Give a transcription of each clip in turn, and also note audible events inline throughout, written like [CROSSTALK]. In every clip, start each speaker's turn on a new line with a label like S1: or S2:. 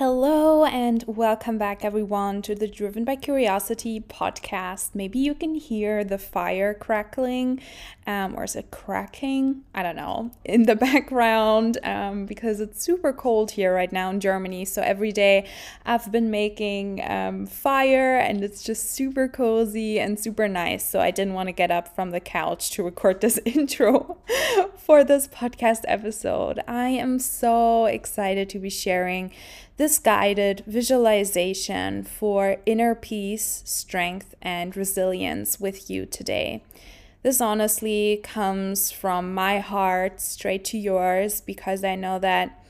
S1: Hello, and welcome back, everyone, to the Driven by Curiosity podcast. Maybe you can hear the fire crackling, um, or is it cracking? I don't know, in the [LAUGHS] background um, because it's super cold here right now in Germany. So every day I've been making um, fire, and it's just super cozy and super nice. So I didn't want to get up from the couch to record this [LAUGHS] intro for this podcast episode. I am so excited to be sharing this guided visualization for inner peace, strength, and resilience with you today. This honestly comes from my heart straight to yours because I know that,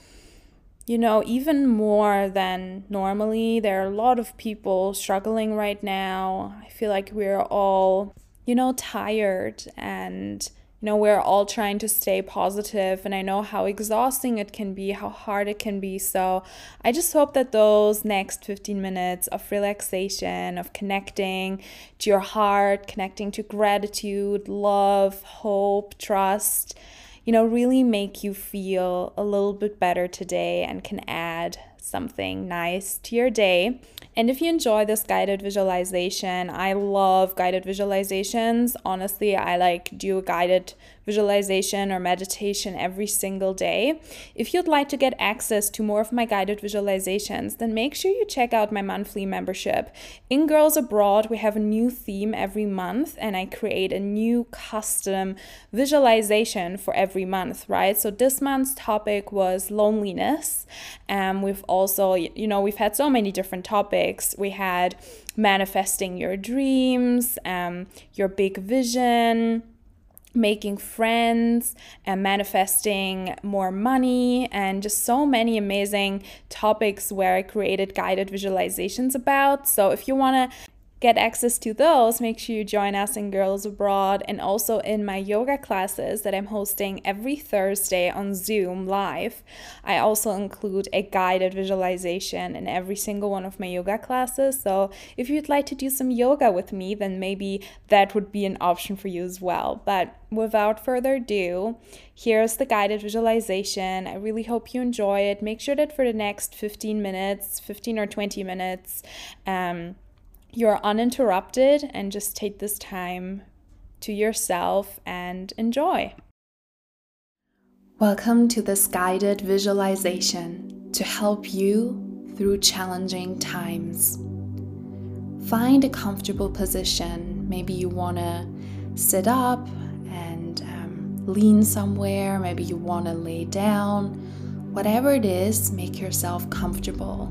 S1: you know, even more than normally, there are a lot of people struggling right now. I feel like we're all, you know, tired and you know, we're all trying to stay positive, and I know how exhausting it can be, how hard it can be. So, I just hope that those next 15 minutes of relaxation, of connecting to your heart, connecting to gratitude, love, hope, trust, you know, really make you feel a little bit better today and can add something nice to your day. And if you enjoy this guided visualization, I love guided visualizations. Honestly, I like do a guided visualization or meditation every single day. If you'd like to get access to more of my guided visualizations, then make sure you check out my monthly membership. In Girls Abroad, we have a new theme every month, and I create a new custom visualization for every month, right? So this month's topic was loneliness. Um, we've also, you know, we've had so many different topics. We had manifesting your dreams, um, your big vision making friends and manifesting more money and just so many amazing topics where I created guided visualizations about. So if you want to get access to those, make sure you join us in Girls Abroad and also in my yoga classes that I'm hosting every Thursday on Zoom live. I also include a guided visualization in every single one of my yoga classes. So if you'd like to do some yoga with me, then maybe that would be an option for you as well. But without further ado, here's the guided visualization. I really hope you enjoy it. Make sure that for the next 15 minutes, 15 or 20 minutes, um, you're uninterrupted and just take this time to yourself and enjoy. Welcome to this guided visualization to help you through challenging times. Find a comfortable position. Maybe you want to sit up and um, lean somewhere. Maybe you want to lay down. Whatever it is, make yourself comfortable.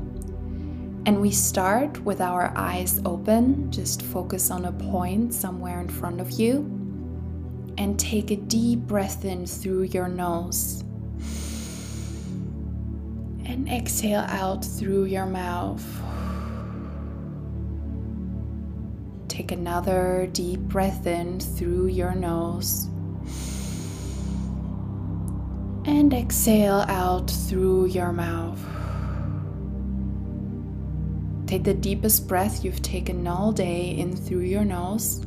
S1: And we start with our eyes open, just focus on a point somewhere in front of you. And take a deep breath in through your nose. And exhale out through your mouth. Take another deep breath in through your nose. And exhale out through your mouth. Take the deepest breath you've taken all day in through your nose.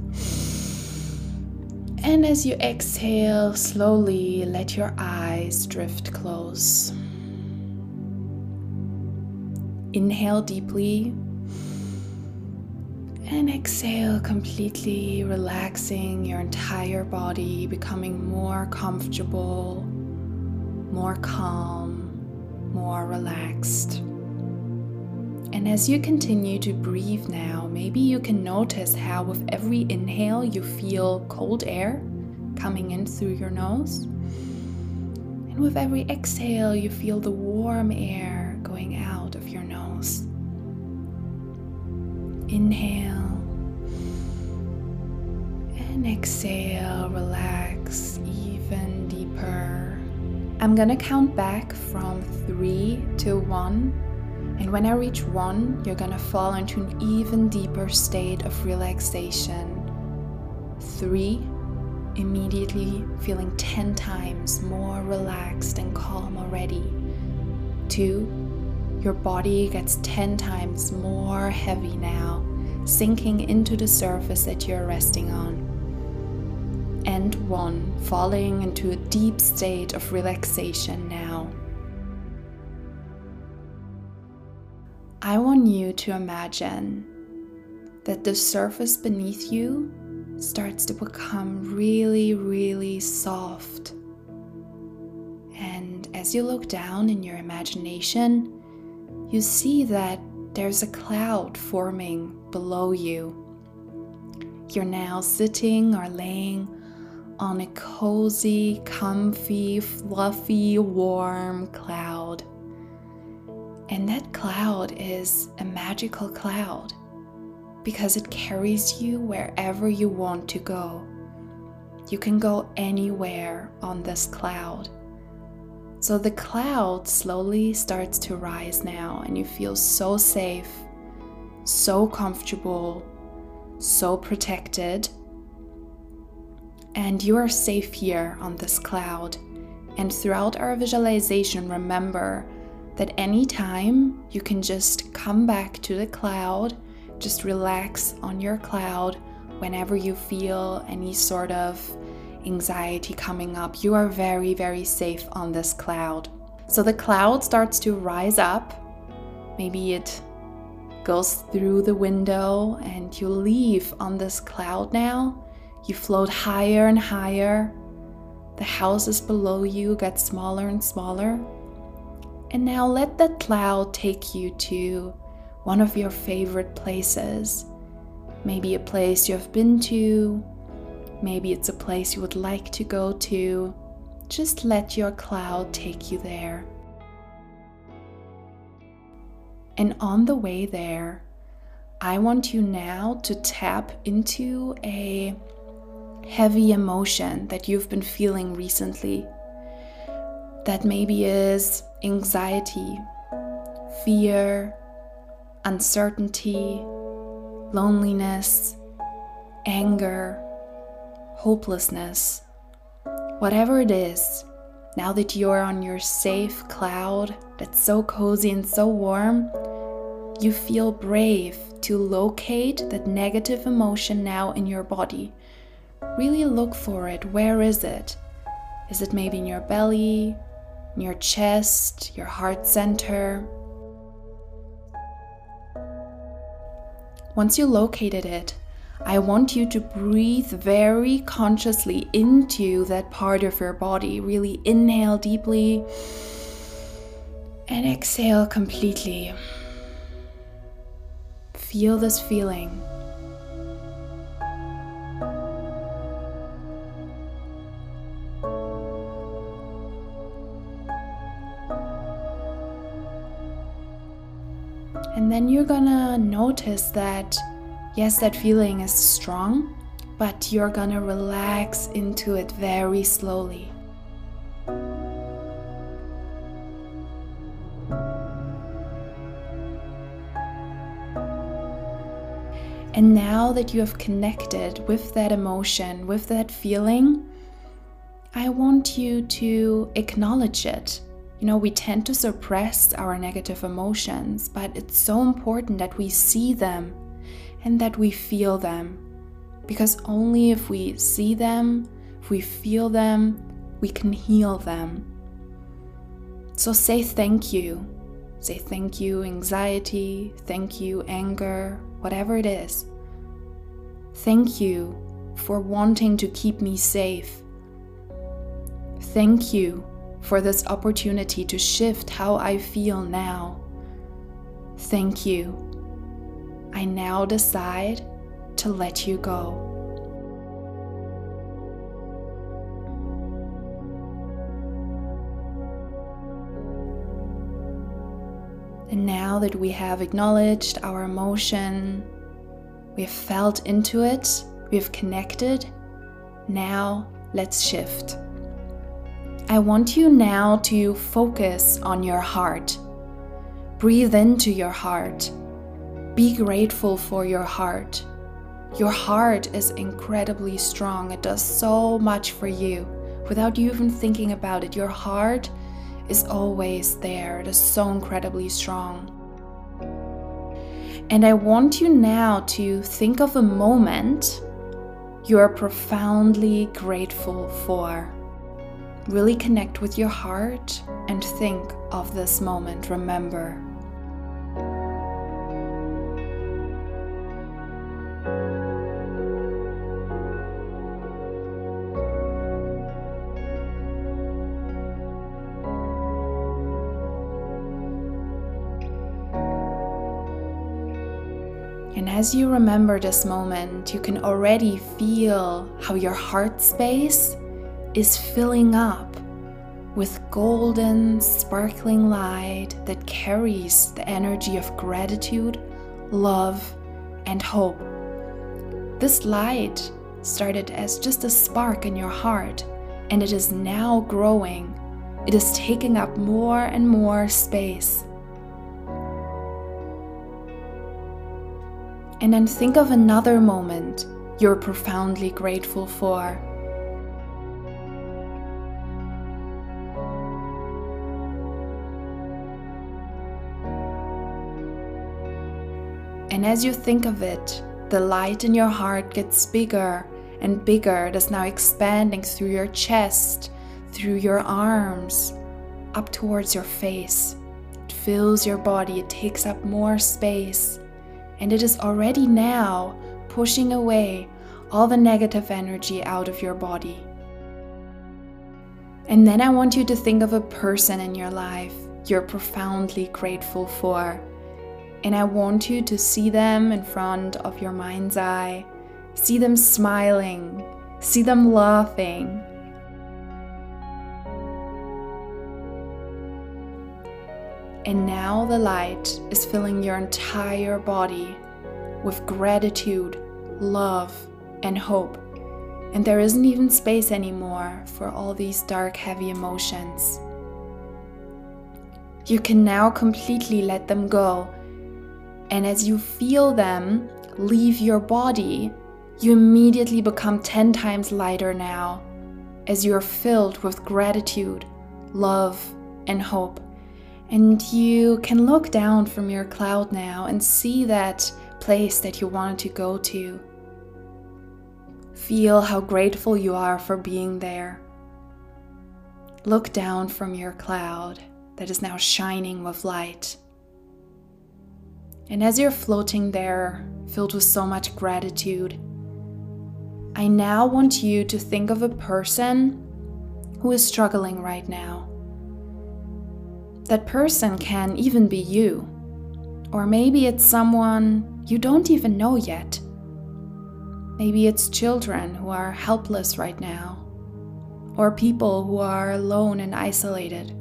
S1: And as you exhale, slowly let your eyes drift close. Inhale deeply and exhale completely, relaxing your entire body, becoming more comfortable, more calm, more relaxed. And as you continue to breathe now, maybe you can notice how with every inhale you feel cold air coming in through your nose. And with every exhale, you feel the warm air going out of your nose. Inhale and exhale, relax even deeper. I'm gonna count back from three to one and when I reach one, you're gonna fall into an even deeper state of relaxation. Three, immediately feeling 10 times more relaxed and calm already. Two, your body gets 10 times more heavy now, sinking into the surface that you're resting on. And one, falling into a deep state of relaxation now. I want you to imagine that the surface beneath you starts to become really, really soft. And as you look down in your imagination, you see that there's a cloud forming below you. You're now sitting or laying on a cozy, comfy, fluffy, warm cloud. And that cloud is a magical cloud because it carries you wherever you want to go. You can go anywhere on this cloud. So the cloud slowly starts to rise now, and you feel so safe, so comfortable, so protected. And you are safe here on this cloud. And throughout our visualization, remember that anytime you can just come back to the cloud, just relax on your cloud whenever you feel any sort of anxiety coming up. You are very, very safe on this cloud. So the cloud starts to rise up. Maybe it goes through the window and you leave on this cloud now. You float higher and higher. The houses below you get smaller and smaller. And now let that cloud take you to one of your favorite places. Maybe a place you have been to, Maybe it's a place you would like to go to. Just let your cloud take you there. And on the way there, I want you now to tap into a heavy emotion that you've been feeling recently. That maybe is anxiety, fear, uncertainty, loneliness, anger, hopelessness, whatever it is, now that you're on your safe cloud that's so cozy and so warm, you feel brave to locate that negative emotion now in your body. Really look for it. Where is it? Is it maybe in your belly, your chest, your heart center? Once you located it, I want you to breathe very consciously into that part of your body. Really inhale deeply and exhale completely. Feel this feeling. Then you're gonna notice that Yes, that feeling is strong, but you're gonna relax into it very slowly. And now that you have connected with that emotion, with that feeling, I want you to acknowledge it. You know, we tend to suppress our negative emotions, but it's so important that we see them and that we feel them. Because only if we see them, if we feel them, we can heal them. So say thank you. Say thank you, anxiety, thank you, anger, whatever it is. Thank you for wanting to keep me safe. Thank you for this opportunity to shift how I feel now. Thank you I now decide to let you go. And now that we have acknowledged our emotion, we have felt into it, we have connected, now let's shift. I want you now to focus on your heart. Breathe into your heart be grateful for your heart. Your heart is incredibly strong. It does so much for you without you even thinking about it. Your heart is always there. It is so incredibly strong. And I want you now to think of a moment you are profoundly grateful for. Really connect with your heart and think of this moment. Remember, And as you remember this moment, you can already feel how your heart space is filling up with golden, sparkling light that carries the energy of gratitude, love, and hope. This light started as just a spark in your heart, and it is now growing. It is taking up more and more space. And then think of another moment you're profoundly grateful for. And as you think of it, the light in your heart gets bigger and bigger. It is now expanding through your chest, through your arms, up towards your face. It fills your body, it takes up more space, and it is already now pushing away all the negative energy out of your body. And then I want you to think of a person in your life you're profoundly grateful for and I want you to see them in front of your mind's eye. See them smiling. See them laughing. And now the light is filling your entire body with gratitude, love, and hope. And there isn't even space anymore for all these dark, heavy emotions. You can now completely let them go and as you feel them leave your body, you immediately become 10 times lighter now, as you are filled with gratitude, love, and hope. And you can look down from your cloud now and see that place that you wanted to go to. Feel how grateful you are for being there. Look down from your cloud that is now shining with light. And as you're floating there, filled with so much gratitude, I now want you to think of a person who is struggling right now. That person can even be you, or maybe it's someone you don't even know yet. Maybe it's children who are helpless right now, or people who are alone and isolated.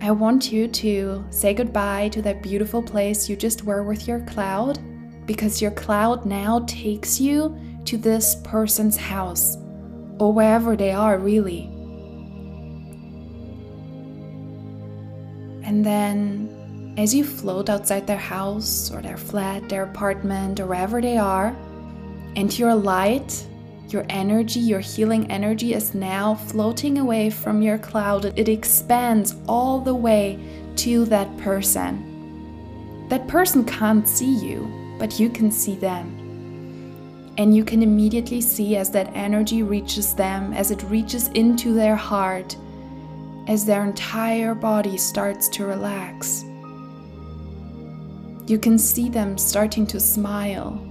S1: I want you to say goodbye to that beautiful place you just were with your cloud because your cloud now takes you to this person's house or wherever they are, really. And then, as you float outside their house or their flat, their apartment, or wherever they are, and your light your energy, your healing energy, is now floating away from your cloud. It expands all the way to that person. That person can't see you, but you can see them. And you can immediately see as that energy reaches them, as it reaches into their heart, as their entire body starts to relax. You can see them starting to smile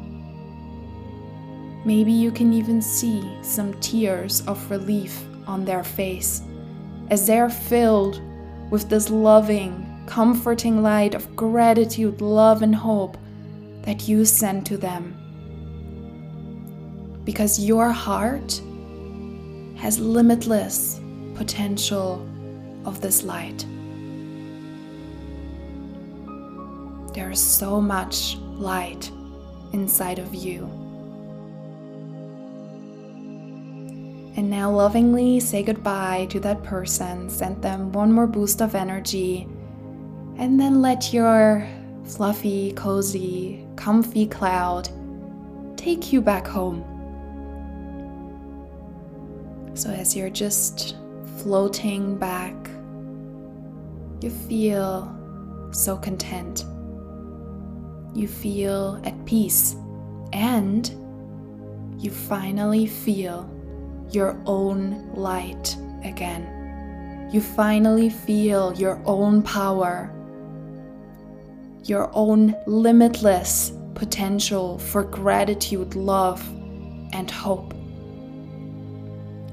S1: Maybe you can even see some tears of relief on their face as they are filled with this loving, comforting light of gratitude, love, and hope that you send to them. Because your heart has limitless potential of this light. There is so much light inside of you. And now, lovingly say goodbye to that person, send them one more boost of energy, and then let your fluffy, cozy, comfy cloud take you back home. So, as you're just floating back, you feel so content. You feel at peace, and you finally feel your own light again. You finally feel your own power, your own limitless potential for gratitude, love, and hope.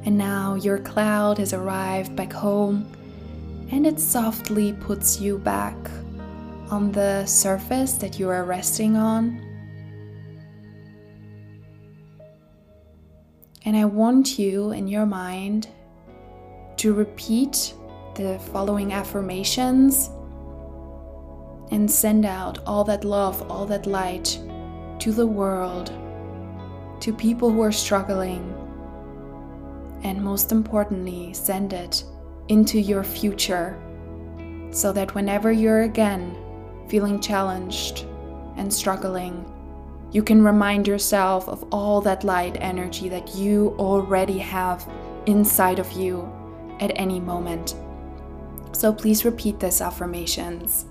S1: And now your cloud has arrived back home and it softly puts you back on the surface that you are resting on. And I want you in your mind to repeat the following affirmations and send out all that love, all that light to the world, to people who are struggling, and most importantly, send it into your future so that whenever you're again feeling challenged and struggling, you can remind yourself of all that light energy that you already have inside of you at any moment. So please repeat these affirmations.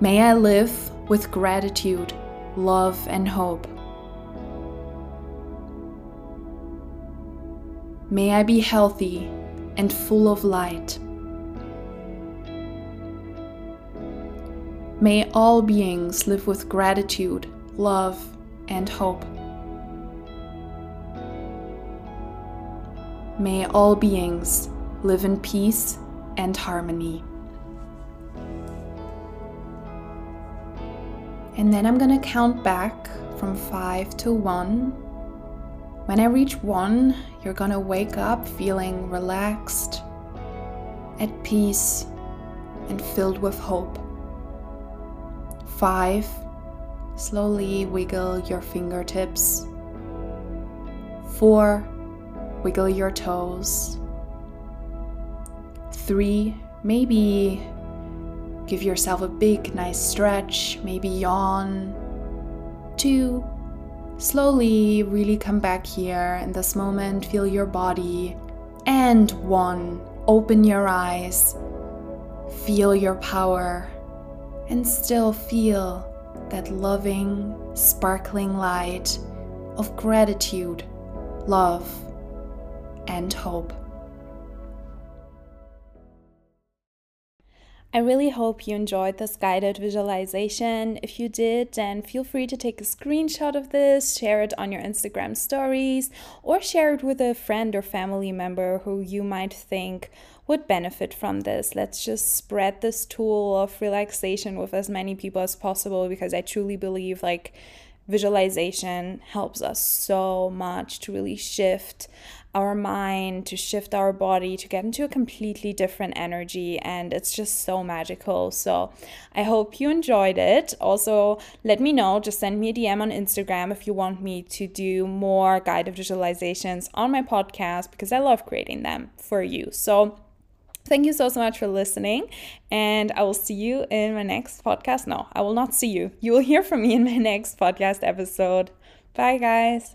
S1: May I live with gratitude, love, and hope. May I be healthy and full of light. May all beings live with gratitude, love, and hope. May all beings live in peace and harmony. And then I'm gonna count back from five to one. When I reach one, you're gonna wake up feeling relaxed, at peace, and filled with hope. Five, slowly wiggle your fingertips. Four, wiggle your toes. Three, maybe give yourself a big, nice stretch, maybe yawn. Two, slowly really come back here in this moment, feel your body. And one, open your eyes, feel your power, and still feel that loving, sparkling light of gratitude, love, and hope. I really hope you enjoyed this guided visualization. If you did, then feel free to take a screenshot of this, share it on your Instagram stories, or share it with a friend or family member who you might think would benefit from this. Let's just spread this tool of relaxation with as many people as possible because I truly believe like visualization helps us so much to really shift our mind, to shift our body, to get into a completely different energy. And it's just so magical. So I hope you enjoyed it. Also, let me know. Just send me a DM on Instagram if you want me to do more guided visualizations on my podcast because I love creating them for you. So Thank you so, so much for listening. And I will see you in my next podcast. No, I will not see you. You will hear from me in my [LAUGHS] next podcast episode. Bye, guys.